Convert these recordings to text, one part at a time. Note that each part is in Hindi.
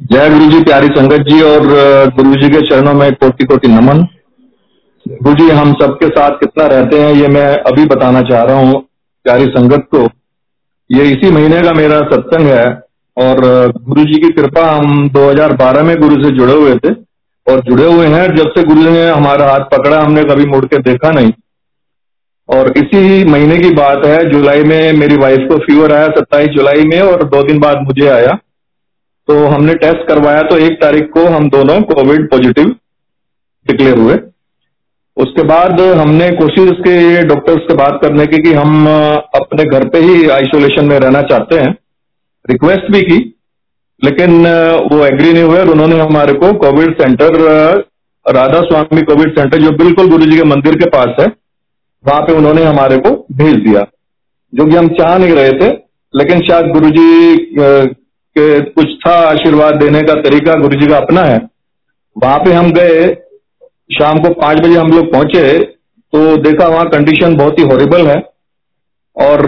जय गुरु जी प्यारी संगत जी और गुरु जी के चरणों में कोटि कोटि नमन। गुरु जी, हम सबके साथ कितना रहते हैं ये मैं अभी बताना चाह रहा हूँ, प्यारी संगत को। ये इसी महीने का मेरा सत्संग है और गुरु जी की कृपा हम 2012 में गुरु से जुड़े हुए थे और जुड़े हुए हैं। जब से गुरु ने हमारा हाथ पकड़ा, हमने कभी मुड़ के देखा नहीं। और इसी महीने की बात है, जुलाई में मेरी वाइफ को फीवर आया, सत्ताईस जुलाई में और दो दिन बाद मुझे आया। तो हमने टेस्ट करवाया तो एक तारीख को हम दोनों कोविड पॉजिटिव डिक्लेयर हुए। उसके बाद हमने कोशिश की डॉक्टर्स से बात करने की कि हम अपने घर पे ही आइसोलेशन में रहना चाहते हैं। रिक्वेस्ट भी की, लेकिन वो एग्री नहीं हुए और उन्होंने हमारे को covid centre Radha Swami covid centre जो बिल्कुल गुरु जी के मंदिर के पास है, वहाँ पे उन्होंने हमारे को भेज दिया। जो कि हम चाह नहीं रहे थे, लेकिन शायद गुरु जी के कुछ था आशीर्वाद देने का तरीका गुरु जी का अपना है। वहाँ पे हम गए, शाम को पाँच बजे हम लोग पहुँचे तो देखा वहाँ कंडीशन बहुत ही हॉरिबल है और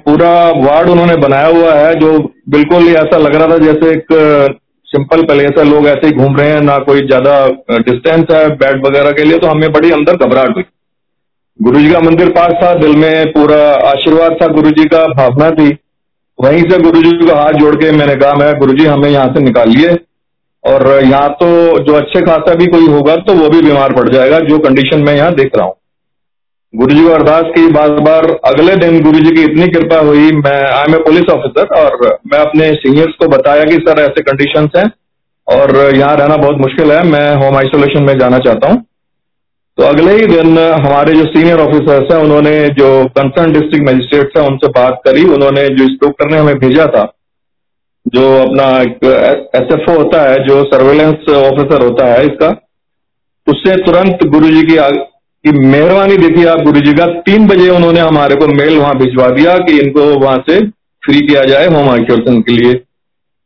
पूरा वार्ड उन्होंने बनाया हुआ है, जो बिल्कुल ही ऐसा लग रहा था जैसे एक सिंपल प्लेस है, लोग ऐसे ही घूम रहे हैं, ना कोई ज़्यादा डिस्टेंस है बेड वगैरह के लिए तो हमें बड़ी अंदर घबराहट हुई। गुरु जी का मंदिर पास था, दिल में पूरा आशीर्वाद था गुरु जी का, भावना थी। वहीं से गुरु जी को हाथ जोड़ के मैंने कहा, मैं गुरु जी हमें यहाँ से निकालिए और यहाँ तो जो अच्छे खासा भी कोई होगा तो वो भी बीमार पड़ जाएगा, जो कंडीशन मैं यहाँ देख रहा हूँ। गुरु जी को अरदास की, बार बार अगले दिन गुरु जी की इतनी कृपा हुई, मैं I am a police officer और मैं अपने सीनियर्स को बताया कि, सर, ऐसे कंडीशन हैं और यहाँ रहना बहुत मुश्किल है, मैं होम आइसोलेशन में जाना चाहता हूँ। तो अगले ही दिन हमारे जो सीनियर ऑफिसर्स हैं उन्होंने जो कंसर्न डिस्ट्रिक्ट मजिस्ट्रेट है उनसे बात करी। उन्होंने जो इस डॉक्टर ने हमें भेजा था जो अपना एक एस एफ़ होता है जो सर्वेलेंस ऑफिसर होता है इसका उससे तुरंत गुरु जी की, की मेहरबानी देखी। आप गुरु जी का तीन बजे उन्होंने हमारे को मेल वहाँ भिजवा दिया कि इनको वहाँ से फ्री किया जाए होम आइसोलेशन के लिए।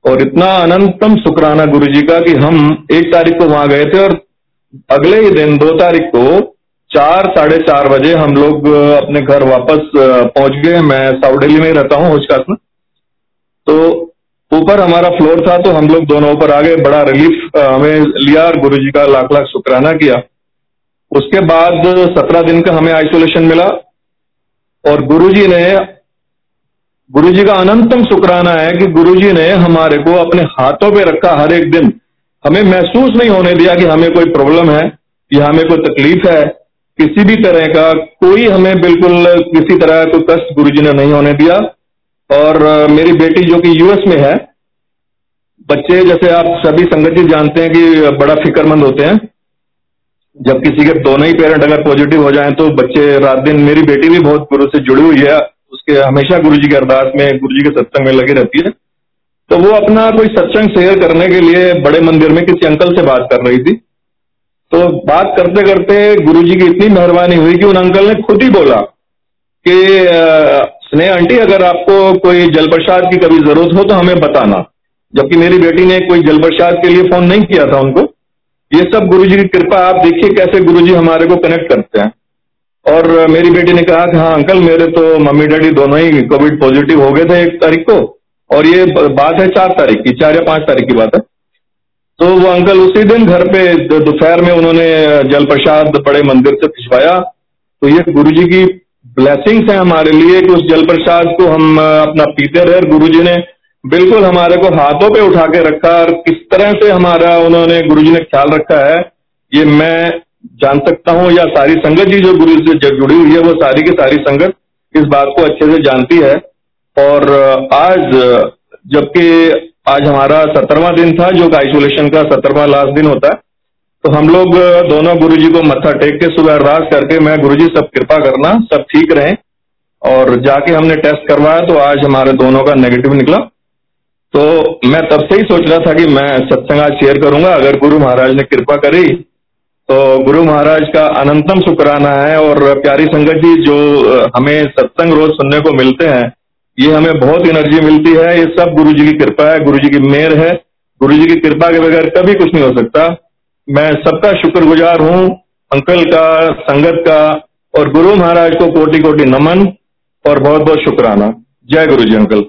और इतना अनंतम शुक्राना गुरु जी का कि हम एक तारीख को वहाँ गए थे और अगले ही दिन, दो तारीख को चार, साढ़े चार बजे हम लोग अपने घर वापस पहुँच गए। मैं साउथ दिल्ली में रहता हूँ होशकास में। तो ऊपर हमारा फ्लोर था तो हम लोग दोनों ऊपर आ गए। बड़ा रिलीफ हमें लिया और गुरु जी का लाख लाख शुक्राना किया। उसके बाद सत्रह दिन का हमें आइसोलेशन मिला और गुरु जी ने गुरु जी का अनंतम शुक्राना है कि गुरु जी ने हमारे को अपने हाथों पे रखा हर एक दिन। हमें महसूस नहीं होने दिया कि हमें कोई प्रॉब्लम है या हमें कोई तकलीफ़ है। किसी भी तरह का कोई हमें बिल्कुल किसी तरह कोई कष्ट गुरु जी ने नहीं होने दिया। और मेरी बेटी जो कि यूएस में है, बच्चे जैसे आप सभी संगत जी जानते हैं कि बड़ा फिक्रमंद होते हैं। जब किसी के दोनों ही पेरेंट अगर पॉजिटिव हो जाएँ तो बच्चे रात दिन, मेरी बेटी भी बहुत गुरु से जुड़ी हुई है। उसके हमेशा गुरु जी के अरदास में गुरु जी के सत्संग में लगी रहती है। तो वो अपना कोई सत्संग शेयर करने के लिए बड़े मंदिर में किसी अंकल से बात कर रही थी। तो बात करते करते गुरु जी की इतनी मेहरबानी हुई कि उन अंकल ने खुद ही बोला कि स्नेह आंटी, अगर आपको कोई जल प्रसाद की कभी ज़रूरत हो तो हमें बताना। जबकि मेरी बेटी ने कोई जल प्रसाद के लिए फ़ोन नहीं किया था उनको। ये सब गुरु जी की कृपा, आप देखिए कैसे गुरु जी हमारे को कनेक्ट करते हैं। और मेरी बेटी ने कहा कि हाँ अंकल, मेरे तो मम्मी डैडी दोनों ही कोविड पॉजिटिव हो गए थे एक तारीख को। और ये बात है चार तारीख की, चार या पाँच तारीख की बात है। तो वो अंकल उसी दिन घर पे दोपहर में उन्होंने जल प्रसाद बड़े मंदिर से भिजवाया। तो ये गुरु जी की ब्लेसिंग्स है हमारे लिए कि उस जल प्रसाद को हम अपना पीते रहे। गुरु जी ने बिल्कुल हमारे को हाथों पे उठा के रखा और किस तरह से हमारा उन्होंने गुरु जी ने ख्याल रखा है, ये मैं जान सकता हूँ। या सारी संगत जी जो गुरु जी से जुड़ी हुई है, वो सारी की सारी संगत इस बात को अच्छे से जानती है। और आज, जबकि आज हमारा सत्तरवा दिन था, जो आइसोलेशन का सत्तरवा लास्ट दिन होता है तो हम लोग दोनों गुरु जी को मत्था टेक के सुबह अरदास करके मैं गुरु जी सब कृपा करना, सब ठीक रहे, और जाके हमने टेस्ट करवाया तो आज हमारे दोनों का नेगेटिव निकला। तो मैं तब से ही सोच रहा था कि मैं सत्संग आज शेयर करूँगा, अगर गुरु महाराज ने कृपा करी तो गुरु महाराज का अनंतम शुक्राना है, और प्यारी संगत जी, जो हमें सत्संग रोज सुनने को मिलते हैं ये हमें बहुत एनर्जी मिलती है। ये सब गुरु जी की कृपा है गुरु जी की मेहर है। गुरु जी की कृपा के बगैर कभी कुछ नहीं हो सकता। मैं सबका शुक्रगुजार हूँ, अंकल का, संगत का और गुरु महाराज को कोटि कोटि नमन और बहुत बहुत शुक्राना। जय गुरु जी अंकल।